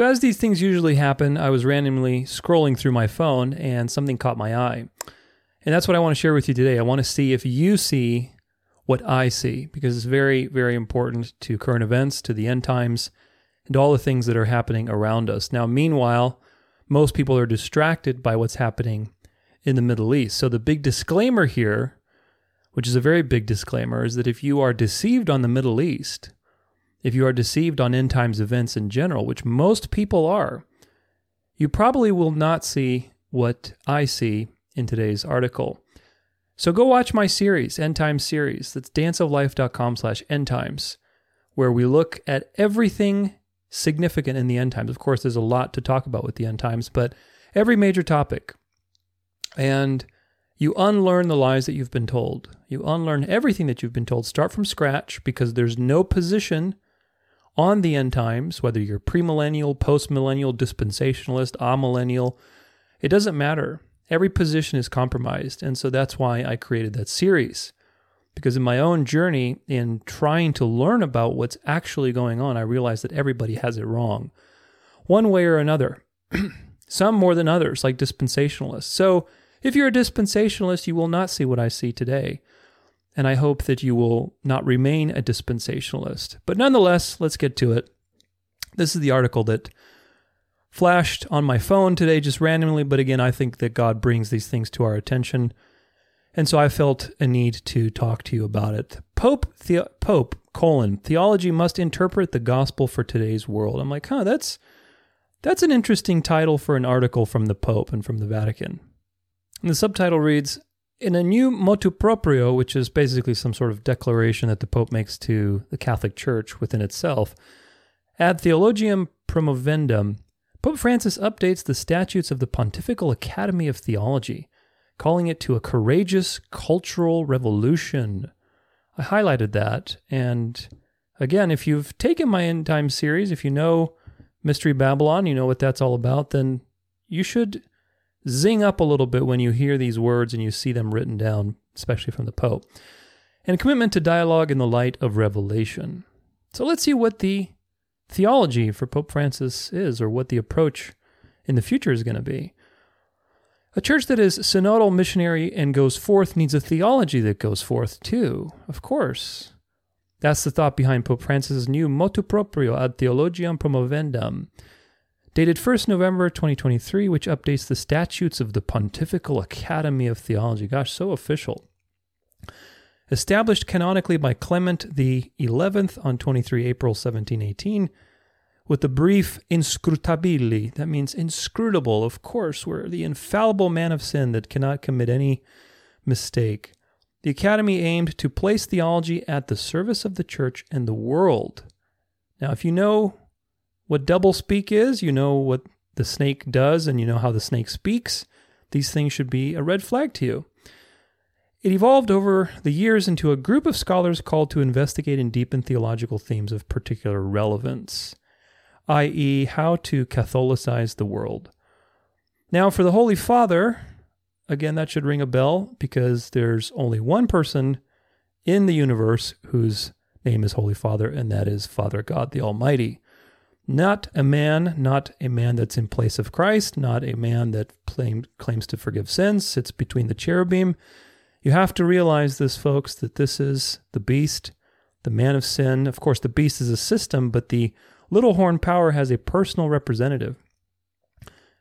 So, as these things usually happen, I was randomly scrolling through my phone and something caught my eye. And that's what I want to share with you today. I want to see if you see what I see, because it's very, very important to current events, to the end times, and all the things that are happening around us. Now, meanwhile, most people are distracted by what's happening in the Middle East. So, the big disclaimer here, which is a very big disclaimer, is that if you are deceived on the Middle East, if you are deceived on end times events in general, which most people are, you probably will not see what I see in today's article. So go watch my series, End Times series. That's danceoflife.com slash end times, where we look at everything significant in the end times. Of course, there's a lot to talk about with the end times, but every major topic. And you unlearn the lies that you've been told. You unlearn everything that you've been told. Start from scratch because there's no position on the end times, whether you're premillennial, postmillennial, dispensationalist, amillennial, it doesn't matter. Every position is compromised. And so that's why I created that series. Because in my own journey, in trying to learn about what's actually going on, I realized that everybody has it wrong, one way or another. Some more than others, like dispensationalists. So if you're a dispensationalist, you will not see what I see today. And I hope that you will not remain a dispensationalist. But nonetheless, let's get to it. This is the article that flashed on my phone today just randomly, but again, I think that God brings these things to our attention. And so I felt a need to talk to you about it. Pope, the, Pope, colon, theology must interpret the gospel for today's world. I'm like, huh, that's, that's an interesting title for an article from the Pope and from the Vatican. And the subtitle reads, in a new motu proprio, which is basically some sort of declaration that the Pope makes to the Catholic Church within itself, ad theologiam promovendum, Pope Francis updates the statutes of the Pontifical Academy of Theology, calling it to a courageous cultural revolution. I highlighted that. And again, if you've taken my End Time series, if you know Mystery Babylon, you know what that's all about, then you should zing up a little bit when you hear these words and you see them written down, especially from the Pope. And commitment to dialogue in the light of revelation. So let's see what the theology for Pope Francis is, or what the approach in the future is going to be. A church that is synodal, missionary, and goes forth needs a theology that goes forth too, of course. That's the thought behind Pope Francis's new motu proprio ad theologiam promovendum, dated 1st November 2023, which updates the statutes of the Pontifical Academy of Theology. Gosh, so official. Established canonically by Clement the 11th on 23 April 1718 with the brief inscrutabili that means inscrutable of course we're the infallible man of sin that cannot commit any mistake. The academy aimed to place theology at the service of the church and the world. Now if you know what double speak is you know what the snake does and you know how the snake speaks these things should be a red flag to you it evolved over the years into a group of scholars called to investigate and deepen theological themes of particular relevance, i.e., how to Catholicize the world. Now, for the Holy Father, again, that should ring a bell because there's only one person in the universe whose name is Holy Father, and that is Father God the Almighty. Not a man, not a man that's in place of Christ, not a man that claim, claims to forgive sins, sits between the cherubim you have to realize this, folks, that this is the beast, the man of sin. Of course, the beast is a system, but the little horn power has a personal representative.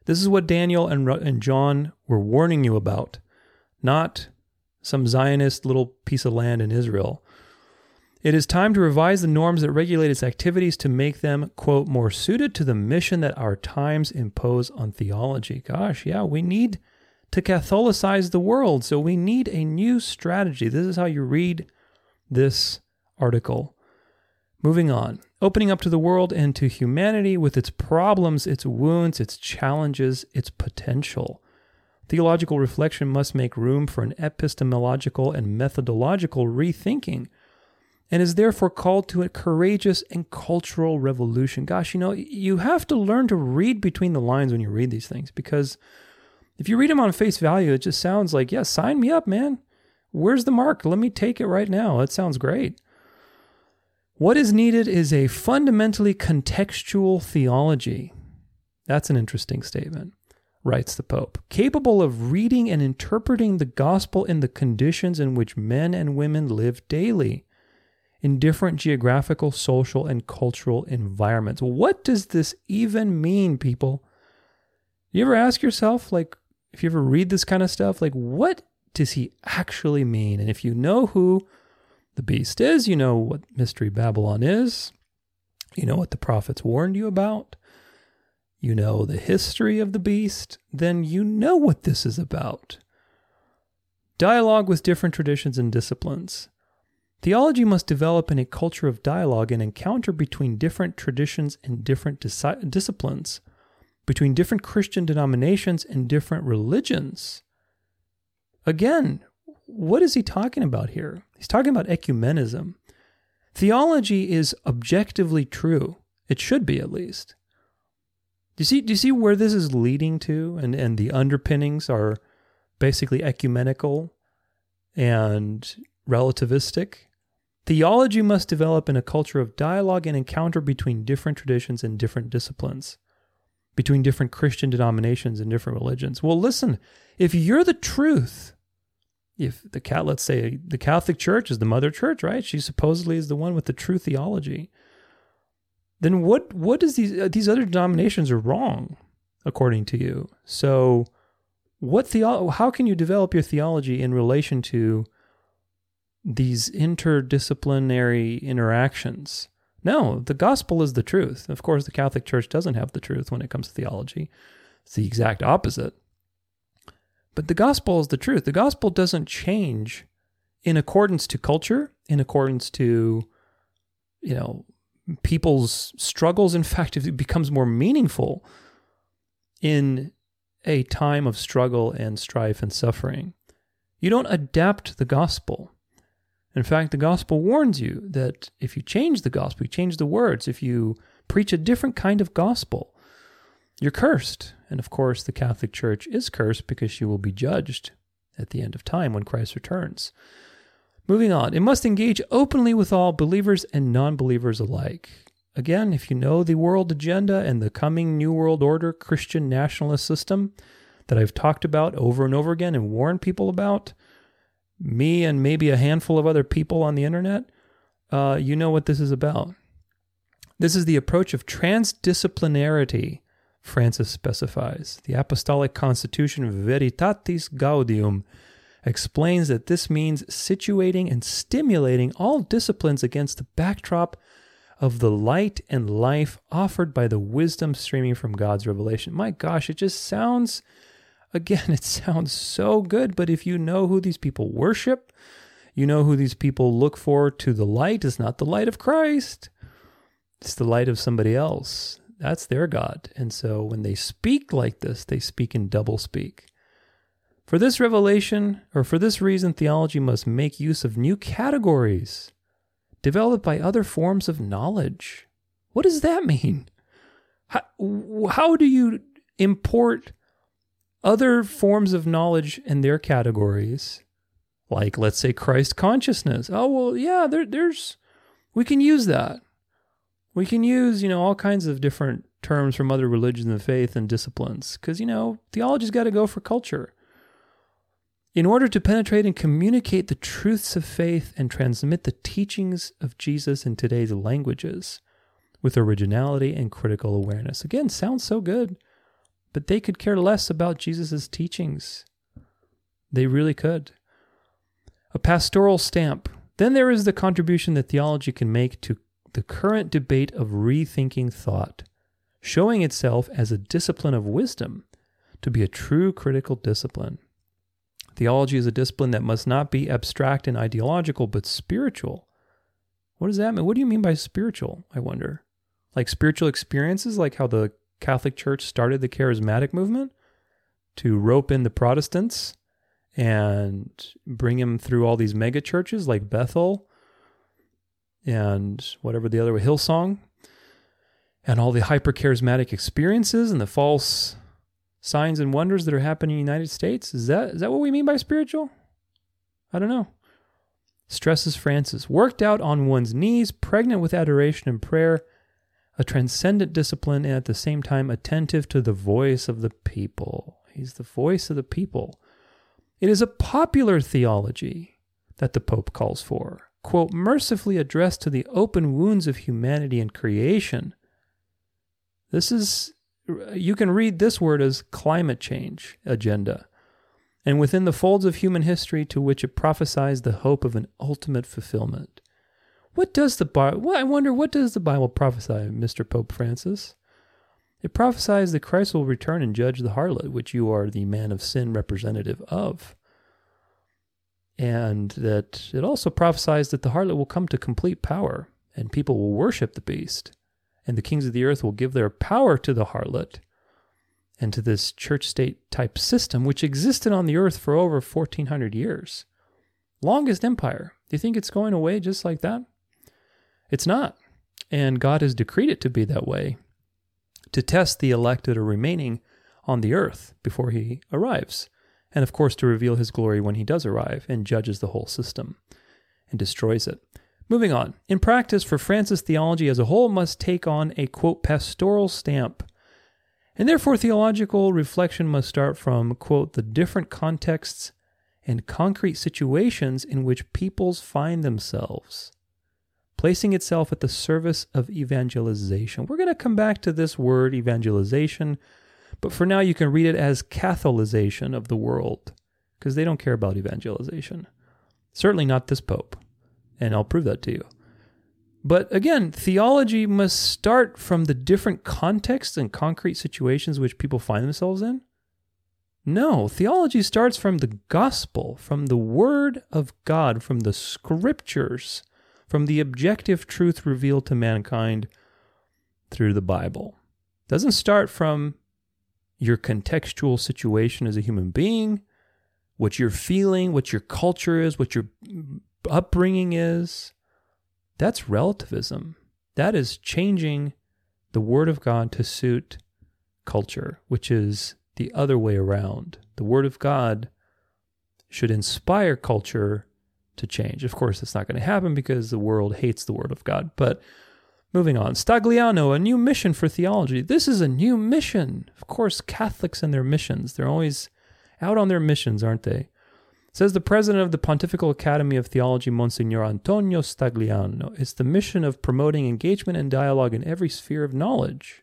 This is what Daniel and, and John were warning you about, not some Zionist little piece of land in Israel. It is time to revise the norms that regulate its activities to make them, quote, more suited to the mission that our times impose on theology. Gosh, yeah, we need to Catholicize the world. So we need a new strategy. This is how you read this article. Moving on, opening up to the world and to humanity with its problems, its wounds, its challenges, its potential. Theological reflection must make room for an epistemological and methodological rethinking and is therefore called to a courageous and cultural revolution. Gosh, you know, you have to learn to read between the lines when you read these things because if you read them on face value, it just sounds like, yeah, sign me up, man. Where's the mark? Let me take it right now. That sounds great. What is needed is a fundamentally contextual theology. That's an interesting statement, writes the Pope. Capable of reading and interpreting the gospel in the conditions in which men and women live daily in different geographical, social, and cultural environments. What does this even mean, people? You ever ask yourself, like, if you ever read this kind of stuff, like, what does he actually mean? And if you know who the beast is, you know what Mystery Babylon is, you know what the prophets warned you about, you know the history of the beast, then you know what this is about. Dialogue with different traditions and disciplines. Theology must develop in a culture of dialogue and encounter between different traditions and different dis- disciplines, between different Christian denominations and different religions. Again, what is he talking about here? He's talking about ecumenism. Theology is objectively true. It should be at least. Do you see do you see where this is leading to? And and the underpinnings are basically ecumenical and relativistic. Theology must develop in a culture of dialogue and encounter between different traditions and different disciplines, between different Christian denominations and different religions. Well, listen, if you're the truth, if the cat, let's say the Catholic Church is the mother church, right? She supposedly is the one with the true theology. Then what? What does these uh, these other denominations are wrong, according to you? So, what theo- How can you develop your theology in relation to these interdisciplinary interactions. No, the gospel is the truth. Of course, the Catholic Church doesn't have the truth when it comes to theology, it's the exact opposite. But the gospel is the truth. The gospel doesn't change in accordance to culture, in accordance to, you know, people's struggles. In fact, it becomes more meaningful in a time of struggle and strife and suffering. You don't adapt the gospel. In fact, the gospel warns you that if you change the gospel, you change the words, if you preach a different kind of gospel, you're cursed. And of course, the Catholic Church is cursed because she will be judged at the end of time when Christ returns. Moving on, it must engage openly with all believers and non believers alike. Again, if you know the world agenda and the coming New World Order Christian nationalist system that I've talked about over and over again and warned people about, me and maybe a handful of other people on the internet, uh, you know what this is about. This is the approach of transdisciplinarity, Francis specifies. The Apostolic Constitution Veritatis Gaudium explains that this means situating and stimulating all disciplines against the backdrop of the light and life offered by the wisdom streaming from God's revelation. My gosh, it just sounds Again, it sounds so good, but if you know who these people worship, you know who these people look for to the light is not the light of Christ. It's the light of somebody else. That's their God. And so when they speak like this, they speak in double speak. For this revelation, or for this reason, theology must make use of new categories developed by other forms of knowledge. What does that mean? How, how do you import other forms of knowledge and their categories, like let's say Christ consciousness. Oh well, yeah, there, there's we can use that. We can use you know all kinds of different terms from other religions and faith and disciplines because you know theology's got to go for culture. In order to penetrate and communicate the truths of faith and transmit the teachings of Jesus in today's languages with originality and critical awareness. Again, sounds so good but they could care less about Jesus' teachings. They really could. A pastoral stamp. Then there is the contribution that theology can make to the current debate of rethinking thought, showing itself as a discipline of wisdom, to be a true critical discipline. Theology is a discipline that must not be abstract and ideological, but spiritual. What does that mean? What do you mean by spiritual? I wonder. Like spiritual experiences, like how the Catholic Church started the charismatic movement to rope in the Protestants and bring them through all these mega churches like Bethel and whatever the other Hillsong and all the hyper charismatic experiences and the false signs and wonders that are happening in the United States. Is that is that what we mean by spiritual? I don't know. Stresses Francis, worked out on one's knees, pregnant with adoration and prayer, a transcendent discipline, and at the same time attentive to the voice of the people. He's the voice of the people. It is a popular theology that the Pope calls for, quote, mercifully addressed to the open wounds of humanity and creation. This is, you can read this word as climate change agenda, and within the folds of human history to which it prophesies the hope of an ultimate fulfillment. What does the Bible, I wonder, what does the Bible prophesy, Mr. Pope Francis? It prophesies that Christ will return and judge the harlot, which you are the man of sin representative of. And that it also prophesies that the harlot will come to complete power, and people will worship the beast, and the kings of the earth will give their power to the harlot and to this church state type system, which existed on the earth for over 1400 years. Longest empire. Do you think it's going away just like that? It's not. And God has decreed it to be that way to test the elect that are remaining on the earth before he arrives, and of course to reveal his glory when he does arrive and judges the whole system and destroys it. Moving on. In practice, for Francis, theology as a whole must take on a quote pastoral stamp. And therefore, theological reflection must start from, quote, the different contexts and concrete situations in which peoples find themselves placing itself at the service of evangelization. We're going to come back to this word, evangelization, but for now you can read it as Catholization of the world, because they don't care about evangelization. Certainly not this Pope, and I'll prove that to you. But again, theology must start from the different contexts and concrete situations which people find themselves in. No, theology starts from the gospel, from the word of God, from the scriptures from the objective truth revealed to mankind through the Bible. It doesn't start from your contextual situation as a human being, what you're feeling, what your culture is, what your upbringing is. That's relativism. That is changing the Word of God to suit culture, which is the other way around. The Word of God should inspire culture to change. Of course, it's not going to happen because the world hates the Word of God. But moving on, Stagliano, a new mission for theology. This is a new mission. Of course, Catholics and their missions, they're always out on their missions, aren't they? Says the president of the Pontifical Academy of Theology, Monsignor Antonio Stagliano, it's the mission of promoting engagement and dialogue in every sphere of knowledge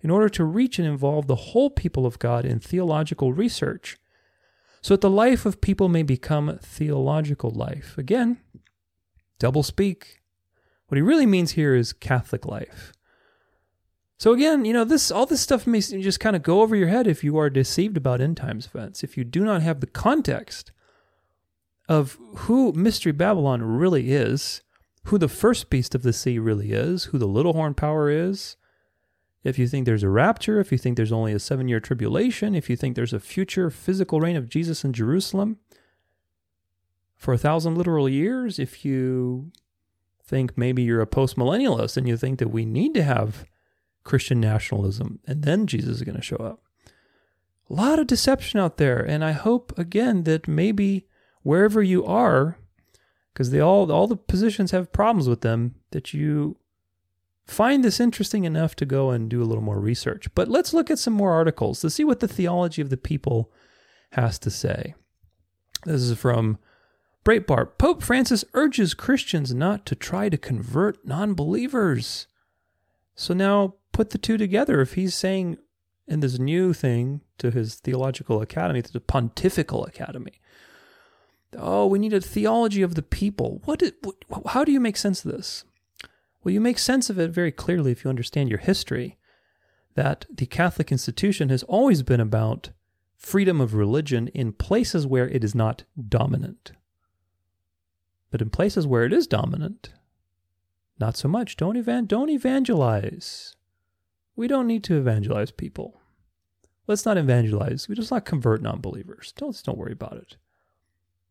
in order to reach and involve the whole people of God in theological research so that the life of people may become theological life. Again, double speak. What he really means here is Catholic life. So again, you know, this all this stuff may just kind of go over your head if you are deceived about end times events. If you do not have the context of who Mystery Babylon really is, who the first beast of the sea really is, who the little horn power is, if you think there's a rapture, if you think there's only a seven year tribulation, if you think there's a future physical reign of Jesus in Jerusalem for a thousand literal years, if you think maybe you're a post millennialist and you think that we need to have Christian nationalism and then Jesus is going to show up. A lot of deception out there. And I hope, again, that maybe wherever you are, because they all all the positions have problems with them, that you find this interesting enough to go and do a little more research. But let's look at some more articles to see what the theology of the people has to say. This is from Breitbart. Pope Francis urges Christians not to try to convert non believers. So now put the two together. If he's saying in this new thing to his theological academy, to the Pontifical Academy, oh, we need a theology of the people. What? Is, how do you make sense of this? Well, you make sense of it very clearly if you understand your history that the Catholic institution has always been about freedom of religion in places where it is not dominant. But in places where it is dominant, not so much. Don't, evan- don't evangelize. We don't need to evangelize people. Let's not evangelize. We just not convert non believers. Don't, don't worry about it.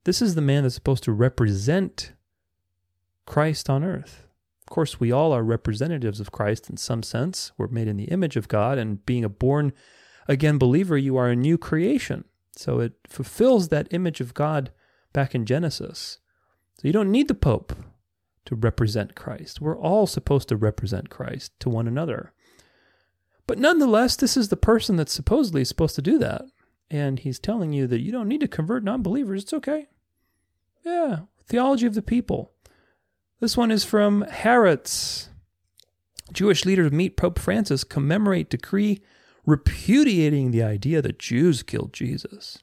This is the man that's supposed to represent Christ on earth. Of course, we all are representatives of Christ in some sense. We're made in the image of God, and being a born again believer, you are a new creation. So it fulfills that image of God back in Genesis. So you don't need the Pope to represent Christ. We're all supposed to represent Christ to one another. But nonetheless, this is the person that's supposedly supposed to do that. And he's telling you that you don't need to convert non believers. It's okay. Yeah, theology of the people. This one is from Haaretz. Jewish leaders meet Pope Francis, commemorate decree repudiating the idea that Jews killed Jesus.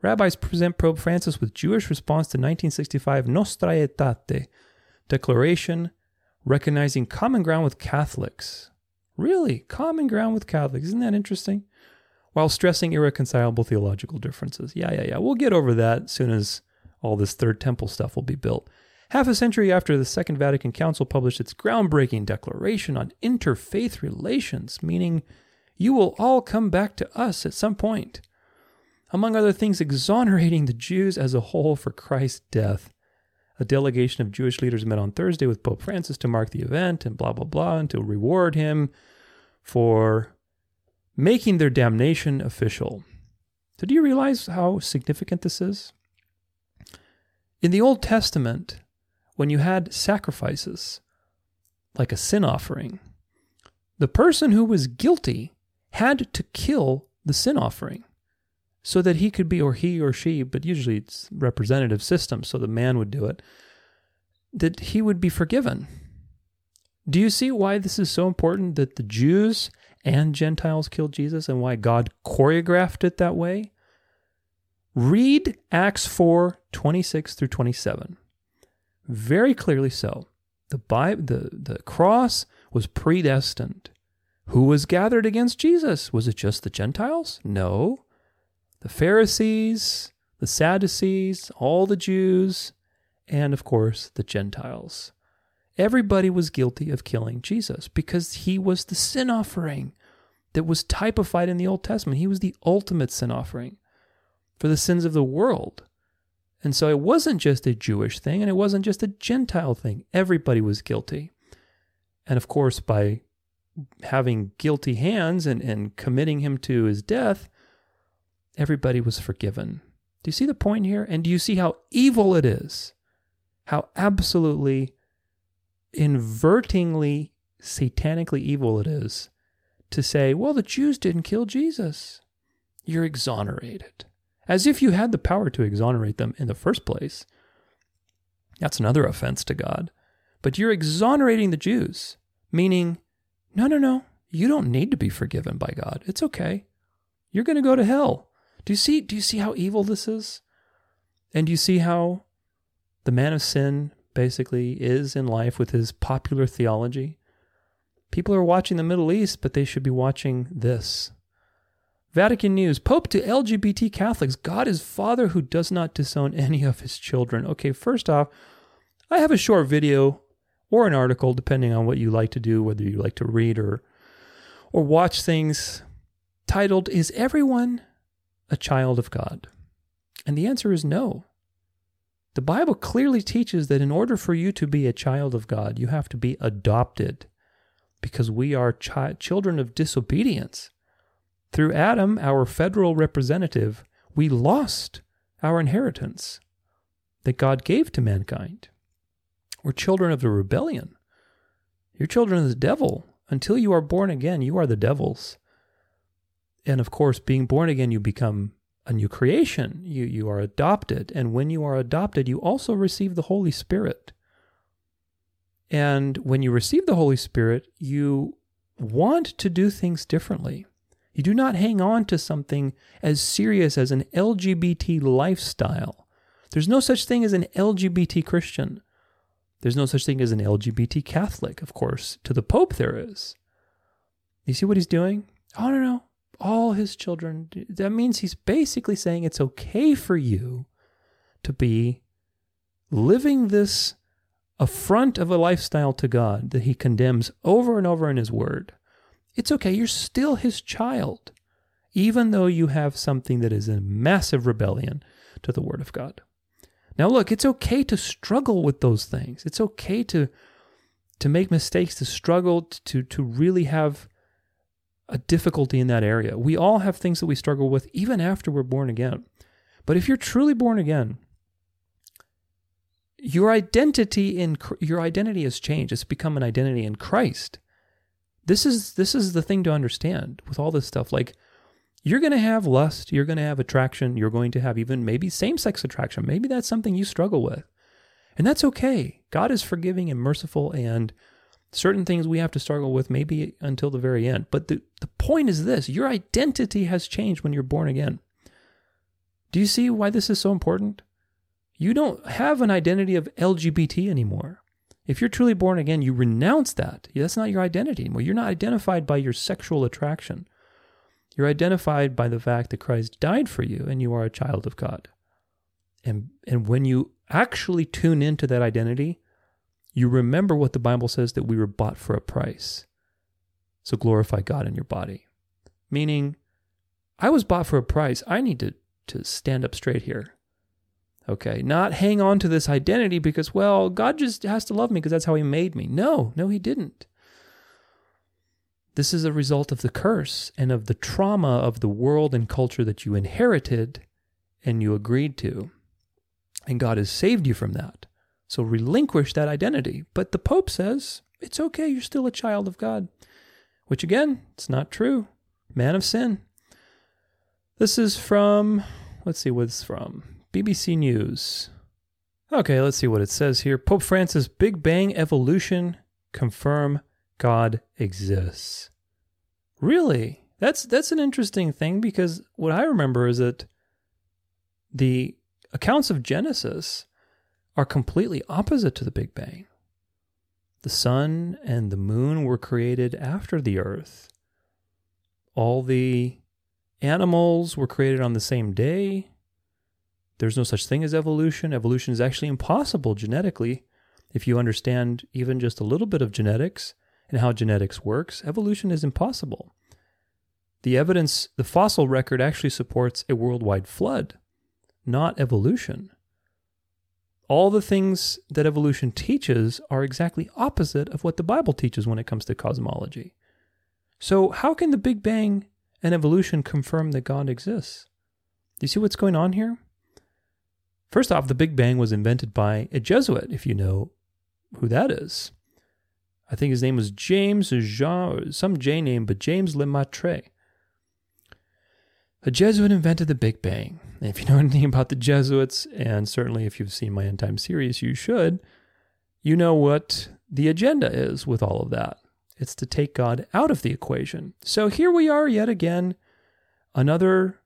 Rabbis present Pope Francis with Jewish response to 1965 Nostra Aetate declaration recognizing common ground with Catholics. Really, common ground with Catholics. Isn't that interesting? While stressing irreconcilable theological differences. Yeah, yeah, yeah. We'll get over that as soon as all this Third Temple stuff will be built. Half a century after the Second Vatican Council published its groundbreaking declaration on interfaith relations, meaning you will all come back to us at some point. Among other things, exonerating the Jews as a whole for Christ's death. A delegation of Jewish leaders met on Thursday with Pope Francis to mark the event and blah, blah, blah, and to reward him for making their damnation official. So, do you realize how significant this is? In the Old Testament, when you had sacrifices, like a sin offering, the person who was guilty had to kill the sin offering so that he could be, or he or she, but usually it's representative system, so the man would do it, that he would be forgiven. Do you see why this is so important that the Jews and Gentiles killed Jesus and why God choreographed it that way? Read Acts 4 26 through 27 very clearly so. The, Bible, the, the cross was predestined. Who was gathered against Jesus? Was it just the Gentiles? No. The Pharisees, the Sadducees, all the Jews, and of course the Gentiles. Everybody was guilty of killing Jesus because he was the sin offering that was typified in the Old Testament. He was the ultimate sin offering for the sins of the world. And so it wasn't just a Jewish thing and it wasn't just a Gentile thing. Everybody was guilty. And of course, by having guilty hands and, and committing him to his death, everybody was forgiven. Do you see the point here? And do you see how evil it is? How absolutely invertingly, satanically evil it is to say, well, the Jews didn't kill Jesus. You're exonerated as if you had the power to exonerate them in the first place. That's another offense to God. But you're exonerating the Jews, meaning, no, no, no, you don't need to be forgiven by God. It's okay. You're going to go to hell. Do you see do you see how evil this is? And do you see how the man of sin basically is in life with his popular theology? People are watching the Middle East, but they should be watching this. Vatican News Pope to LGBT Catholics God is Father who does not disown any of his children. Okay, first off, I have a short video or an article, depending on what you like to do, whether you like to read or, or watch things, titled, Is Everyone a Child of God? And the answer is no. The Bible clearly teaches that in order for you to be a child of God, you have to be adopted because we are chi- children of disobedience. Through Adam, our federal representative, we lost our inheritance that God gave to mankind. We're children of the rebellion. You're children of the devil. Until you are born again, you are the devil's. And of course, being born again, you become a new creation. You, you are adopted. And when you are adopted, you also receive the Holy Spirit. And when you receive the Holy Spirit, you want to do things differently. You do not hang on to something as serious as an LGBT lifestyle. There's no such thing as an LGBT Christian. There's no such thing as an LGBT Catholic, of course. To the Pope, there is. You see what he's doing? Oh, no, no. All his children. That means he's basically saying it's okay for you to be living this affront of a lifestyle to God that he condemns over and over in his word. It's okay. You're still his child, even though you have something that is a massive rebellion to the word of God. Now, look, it's okay to struggle with those things. It's okay to to make mistakes, to struggle, to to really have a difficulty in that area. We all have things that we struggle with even after we're born again. But if you're truly born again, your identity in your identity has changed. It's become an identity in Christ. This is this is the thing to understand with all this stuff. Like you're going to have lust, you're going to have attraction, you're going to have even maybe same-sex attraction. Maybe that's something you struggle with. And that's okay. God is forgiving and merciful and certain things we have to struggle with maybe until the very end. But the, the point is this your identity has changed when you're born again. Do you see why this is so important? You don't have an identity of LGBT anymore. If you're truly born again, you renounce that. That's not your identity anymore. You're not identified by your sexual attraction. You're identified by the fact that Christ died for you and you are a child of God. And, and when you actually tune into that identity, you remember what the Bible says that we were bought for a price. So glorify God in your body. Meaning, I was bought for a price. I need to, to stand up straight here. Okay, not hang on to this identity because, well, God just has to love me because that's how He made me. No, no, He didn't. This is a result of the curse and of the trauma of the world and culture that you inherited and you agreed to. And God has saved you from that. So relinquish that identity. But the Pope says it's okay, you're still a child of God. Which again, it's not true. Man of sin. This is from, let's see what it's from. BBC News. Okay, let's see what it says here. Pope Francis, Big Bang evolution confirm God exists. Really? That's that's an interesting thing because what I remember is that the accounts of Genesis are completely opposite to the Big Bang. The sun and the moon were created after the earth. All the animals were created on the same day. There's no such thing as evolution. Evolution is actually impossible genetically. If you understand even just a little bit of genetics and how genetics works, evolution is impossible. The evidence, the fossil record actually supports a worldwide flood, not evolution. All the things that evolution teaches are exactly opposite of what the Bible teaches when it comes to cosmology. So, how can the Big Bang and evolution confirm that God exists? Do you see what's going on here? First off, the Big Bang was invented by a Jesuit, if you know who that is. I think his name was James Jean, some J name, but James Lemaitre. A Jesuit invented the Big Bang. And if you know anything about the Jesuits, and certainly if you've seen my End Time series, you should, you know what the agenda is with all of that. It's to take God out of the equation. So here we are yet again, another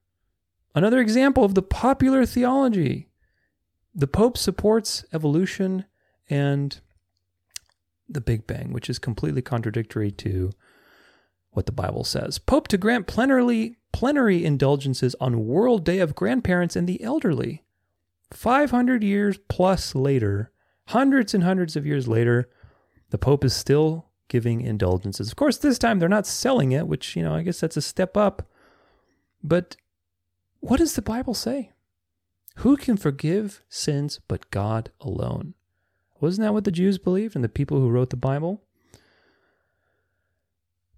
another example of the popular theology the Pope supports evolution and the Big Bang, which is completely contradictory to what the Bible says. Pope to grant plenary, plenary indulgences on World Day of Grandparents and the Elderly. 500 years plus later, hundreds and hundreds of years later, the Pope is still giving indulgences. Of course, this time they're not selling it, which, you know, I guess that's a step up. But what does the Bible say? Who can forgive sins but God alone? Wasn't that what the Jews believed and the people who wrote the Bible?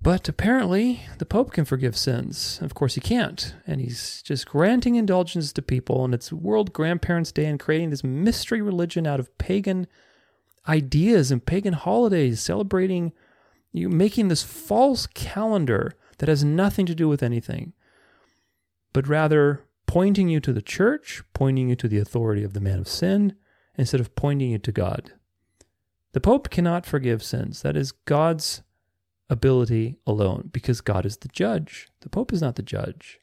But apparently, the Pope can forgive sins. Of course, he can't. And he's just granting indulgence to people. And it's World Grandparents' Day and creating this mystery religion out of pagan ideas and pagan holidays, celebrating, you making this false calendar that has nothing to do with anything, but rather pointing you to the church, pointing you to the authority of the man of sin, instead of pointing you to God. The Pope cannot forgive sins. That is God's ability alone, because God is the judge. The Pope is not the judge.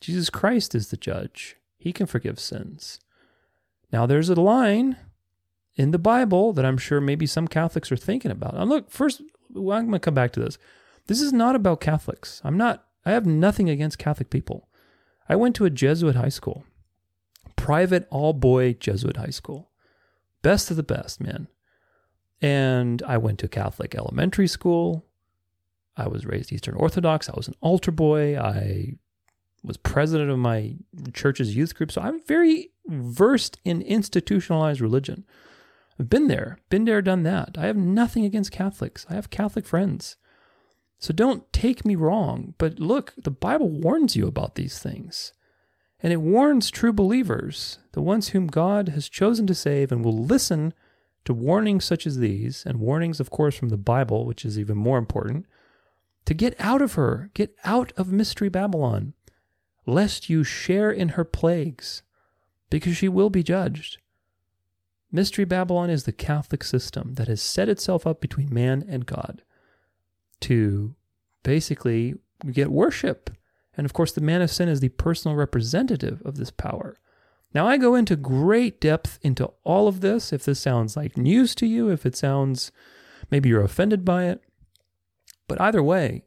Jesus Christ is the judge. He can forgive sins. Now, there's a line in the Bible that I'm sure maybe some Catholics are thinking about. And look, first, I'm going to come back to this. This is not about Catholics. I'm not, I have nothing against Catholic people. I went to a Jesuit high school, private all boy Jesuit high school. Best of the best, man. And I went to Catholic elementary school. I was raised Eastern Orthodox. I was an altar boy. I was president of my church's youth group. So I'm very versed in institutionalized religion. I've been there, been there, done that. I have nothing against Catholics. I have Catholic friends. So don't take me wrong, but look, the Bible warns you about these things. And it warns true believers, the ones whom God has chosen to save and will listen to warnings such as these, and warnings, of course, from the Bible, which is even more important, to get out of her, get out of Mystery Babylon, lest you share in her plagues, because she will be judged. Mystery Babylon is the Catholic system that has set itself up between man and God to basically get worship. And of course, the man of sin is the personal representative of this power. Now, I go into great depth into all of this. If this sounds like news to you, if it sounds maybe you're offended by it, but either way,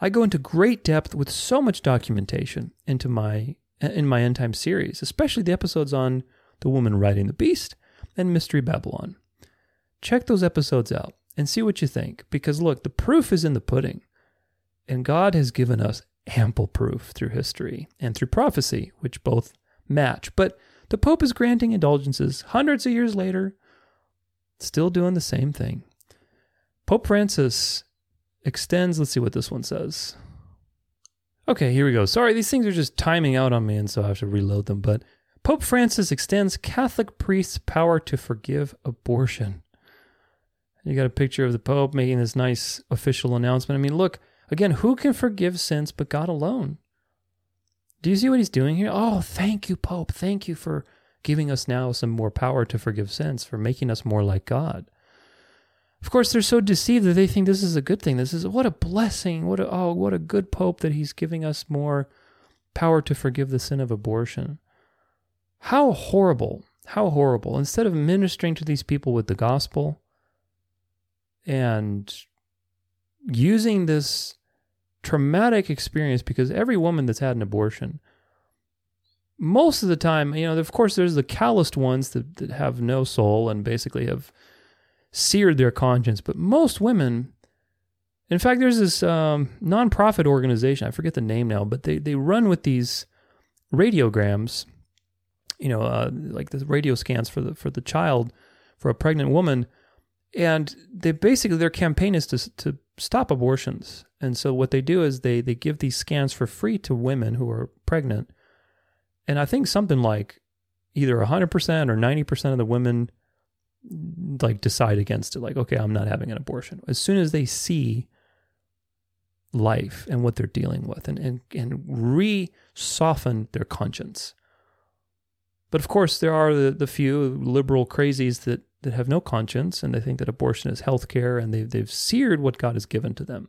I go into great depth with so much documentation into my in my end time series, especially the episodes on the woman riding the beast and Mystery Babylon. Check those episodes out and see what you think because look, the proof is in the pudding. And God has given us ample proof through history and through prophecy, which both match. But the Pope is granting indulgences hundreds of years later, still doing the same thing. Pope Francis extends, let's see what this one says. Okay, here we go. Sorry, these things are just timing out on me, and so I have to reload them. But Pope Francis extends Catholic priests power to forgive abortion. You got a picture of the Pope making this nice official announcement. I mean, look, again, who can forgive sins but God alone? Do you see what he's doing here? Oh, thank you, Pope. Thank you for giving us now some more power to forgive sins, for making us more like God. Of course, they're so deceived that they think this is a good thing. This is what a blessing. What a, oh, what a good Pope that he's giving us more power to forgive the sin of abortion. How horrible. How horrible. Instead of ministering to these people with the gospel and using this traumatic experience because every woman that's had an abortion, most of the time, you know, of course, there's the calloused ones that, that have no soul and basically have seared their conscience, but most women, in fact, there's this um, nonprofit organization, I forget the name now, but they, they run with these radiograms, you know, uh, like the radio scans for the for the child, for a pregnant woman, and they basically their campaign is to to stop abortions. And so what they do is they they give these scans for free to women who are pregnant. And I think something like either 100% or 90% of the women mm, like decide against it like okay, I'm not having an abortion. As soon as they see life and what they're dealing with and and, and re-soften their conscience. But of course, there are the, the few liberal crazies that that have no conscience and they think that abortion is health care and they've, they've seared what God has given to them.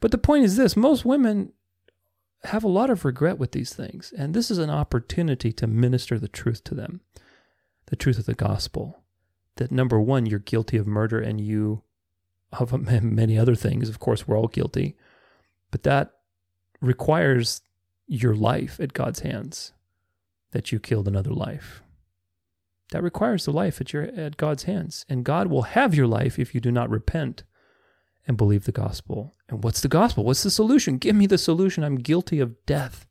But the point is this most women have a lot of regret with these things, and this is an opportunity to minister the truth to them the truth of the gospel. That number one, you're guilty of murder and you of many other things. Of course, we're all guilty, but that requires your life at God's hands that you killed another life. That requires the life at your at God's hands. And God will have your life if you do not repent and believe the gospel. And what's the gospel? What's the solution? Give me the solution. I'm guilty of death.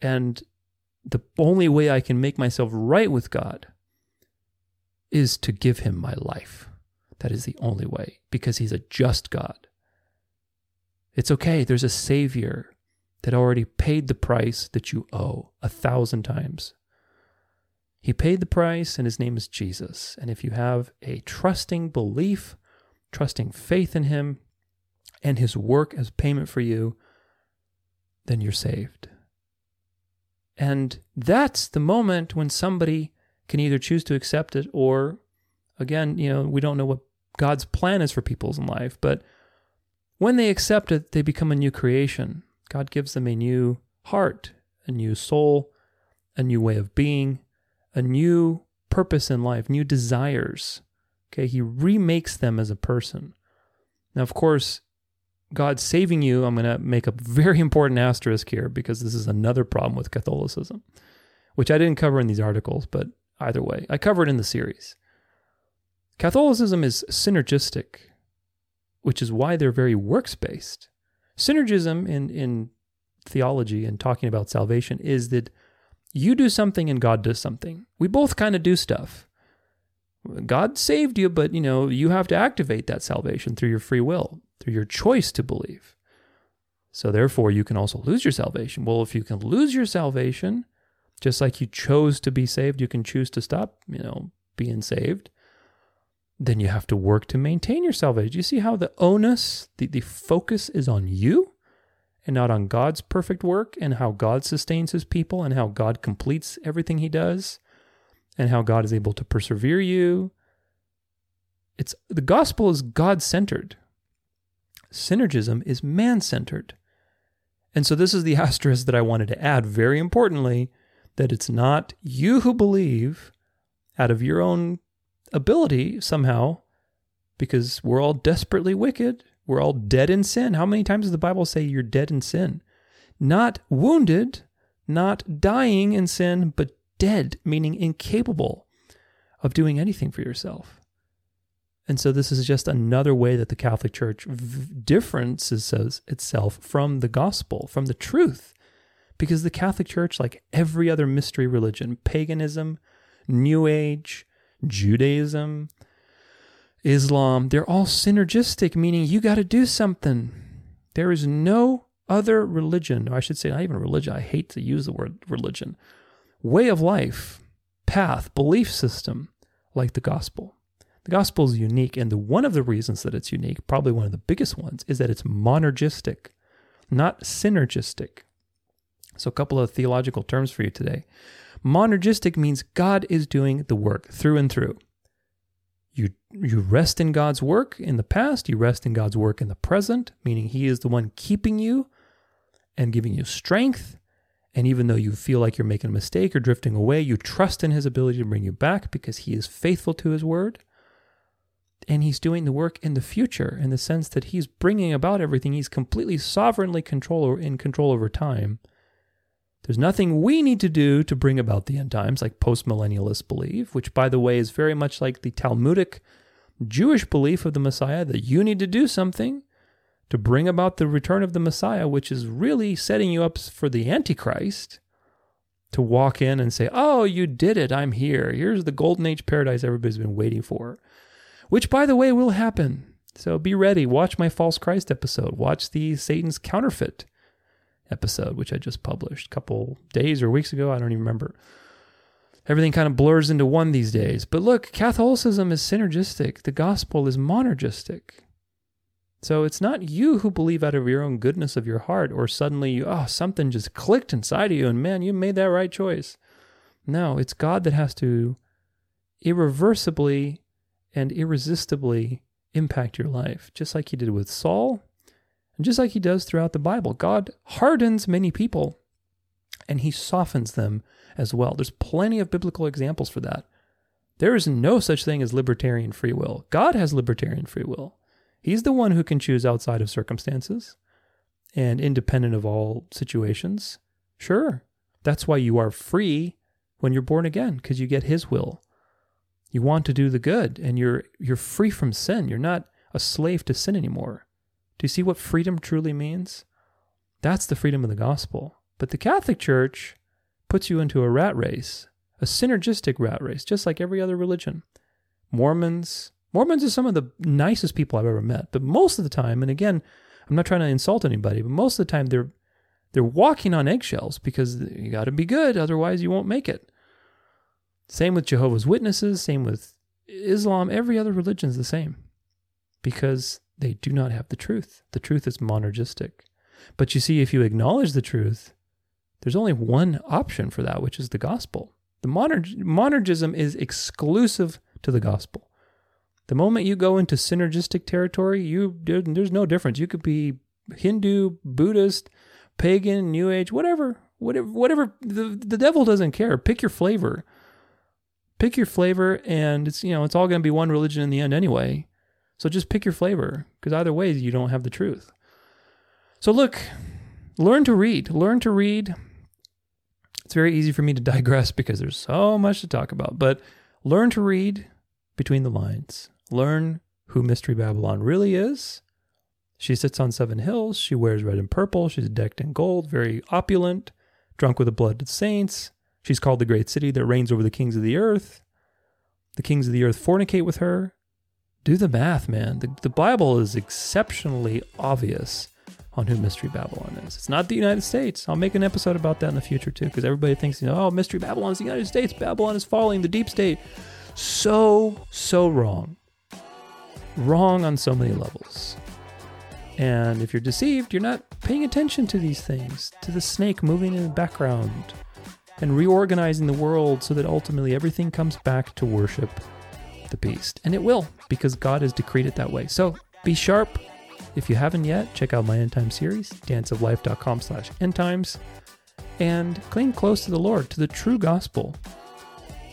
And the only way I can make myself right with God is to give him my life. That is the only way because he's a just God. It's okay. There's a Savior that already paid the price that you owe a thousand times. He paid the price, and his name is Jesus. And if you have a trusting belief, trusting faith in him and his work as payment for you, then you're saved. And that's the moment when somebody can either choose to accept it or, again, you know, we don't know what God's plan is for people's in life, but when they accept it, they become a new creation. God gives them a new heart, a new soul, a new way of being, a new purpose in life, new desires. Okay, he remakes them as a person. Now, of course, God saving you, I'm going to make a very important asterisk here because this is another problem with Catholicism, which I didn't cover in these articles, but either way, I cover it in the series. Catholicism is synergistic, which is why they're very works based. Synergism in, in theology and talking about salvation is that you do something and God does something. We both kind of do stuff. God saved you, but you know, you have to activate that salvation through your free will, through your choice to believe. So therefore, you can also lose your salvation. Well, if you can lose your salvation, just like you chose to be saved, you can choose to stop, you know, being saved. Then you have to work to maintain your salvation. You see how the onus, the, the focus is on you and not on God's perfect work and how God sustains his people and how God completes everything he does and how God is able to persevere you. It's the gospel is God centered. Synergism is man centered. And so this is the asterisk that I wanted to add very importantly that it's not you who believe out of your own ability somehow because we're all desperately wicked. We're all dead in sin. How many times does the Bible say you're dead in sin? Not wounded, not dying in sin, but dead, meaning incapable of doing anything for yourself. And so this is just another way that the Catholic Church v- differences itself from the gospel, from the truth. Because the Catholic Church, like every other mystery religion, paganism, New Age, Judaism, Islam, they're all synergistic, meaning you got to do something. There is no other religion, or I should say, not even religion, I hate to use the word religion, way of life, path, belief system like the gospel. The gospel is unique, and the, one of the reasons that it's unique, probably one of the biggest ones, is that it's monergistic, not synergistic. So, a couple of theological terms for you today. Monergistic means God is doing the work through and through. You, you rest in God's work in the past, you rest in God's work in the present, meaning He is the one keeping you and giving you strength. And even though you feel like you're making a mistake or drifting away, you trust in His ability to bring you back because He is faithful to His word. And He's doing the work in the future in the sense that He's bringing about everything. He's completely sovereignly control in control over time there's nothing we need to do to bring about the end times, like postmillennialists believe, which, by the way, is very much like the Talmudic Jewish belief of the Messiah that you need to do something to bring about the return of the Messiah, which is really setting you up for the Antichrist to walk in and say, Oh, you did it. I'm here. Here's the golden age paradise everybody's been waiting for, which, by the way, will happen. So be ready. Watch my false Christ episode. Watch the Satan's counterfeit episode, which I just published a couple days or weeks ago. I don't even remember. Everything kind of blurs into one these days. But look, Catholicism is synergistic, the gospel is monergistic. So it's not you who believe out of your own goodness of your heart, or suddenly you, oh, something just clicked inside of you, and man, you made that right choice. No, it's God that has to irreversibly and irresistibly impact your life, just like He did with Saul and just like he does throughout the Bible, God hardens many people and he softens them as well. There's plenty of biblical examples for that. There is no such thing as libertarian free will. God has libertarian free will. He's the one who can choose outside of circumstances and independent of all situations. Sure, that's why you are free when you're born again because you get his will. You want to do the good and you're you're free from sin. You're not a slave to sin anymore. Do you see what freedom truly means? That's the freedom of the gospel. But the Catholic Church puts you into a rat race, a synergistic rat race, just like every other religion. Mormons, Mormons are some of the nicest people I've ever met, but most of the time, and again, I'm not trying to insult anybody, but most of the time they're they're walking on eggshells because you got to be good, otherwise you won't make it. Same with Jehovah's Witnesses, same with Islam, every other religion is the same. Because they do not have the truth. The truth is monergistic. But you see, if you acknowledge the truth, there's only one option for that, which is the gospel. The monerg- monergism is exclusive to the gospel. The moment you go into synergistic territory, you there's no difference. You could be Hindu, Buddhist, pagan, New Age, whatever, whatever, whatever. The the devil doesn't care. Pick your flavor. Pick your flavor, and it's you know it's all going to be one religion in the end anyway. So just pick your flavor, because either way, you don't have the truth. So look, learn to read. Learn to read. It's very easy for me to digress because there's so much to talk about, but learn to read between the lines. Learn who Mystery Babylon really is. She sits on seven hills. She wears red and purple. She's decked in gold, very opulent, drunk with the blood of saints. She's called the great city that reigns over the kings of the earth. The kings of the earth fornicate with her do the math, man. The, the Bible is exceptionally obvious on who Mystery Babylon is. It's not the United States. I'll make an episode about that in the future too, because everybody thinks, you know, oh, Mystery Babylon is the United States. Babylon is falling, the deep state. So, so wrong. Wrong on so many levels. And if you're deceived, you're not paying attention to these things, to the snake moving in the background and reorganizing the world so that ultimately everything comes back to worship the beast. And it will, because God has decreed it that way. So be sharp. If you haven't yet, check out my end time series, danceoflife.com slash end times, and cling close to the Lord, to the true gospel,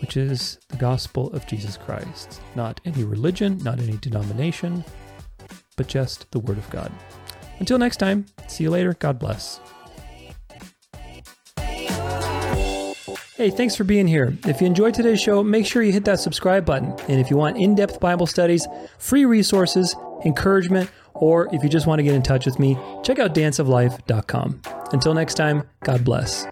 which is the gospel of Jesus Christ. Not any religion, not any denomination, but just the word of God. Until next time, see you later. God bless. Hey, thanks for being here. If you enjoyed today's show, make sure you hit that subscribe button. And if you want in depth Bible studies, free resources, encouragement, or if you just want to get in touch with me, check out danceoflife.com. Until next time, God bless.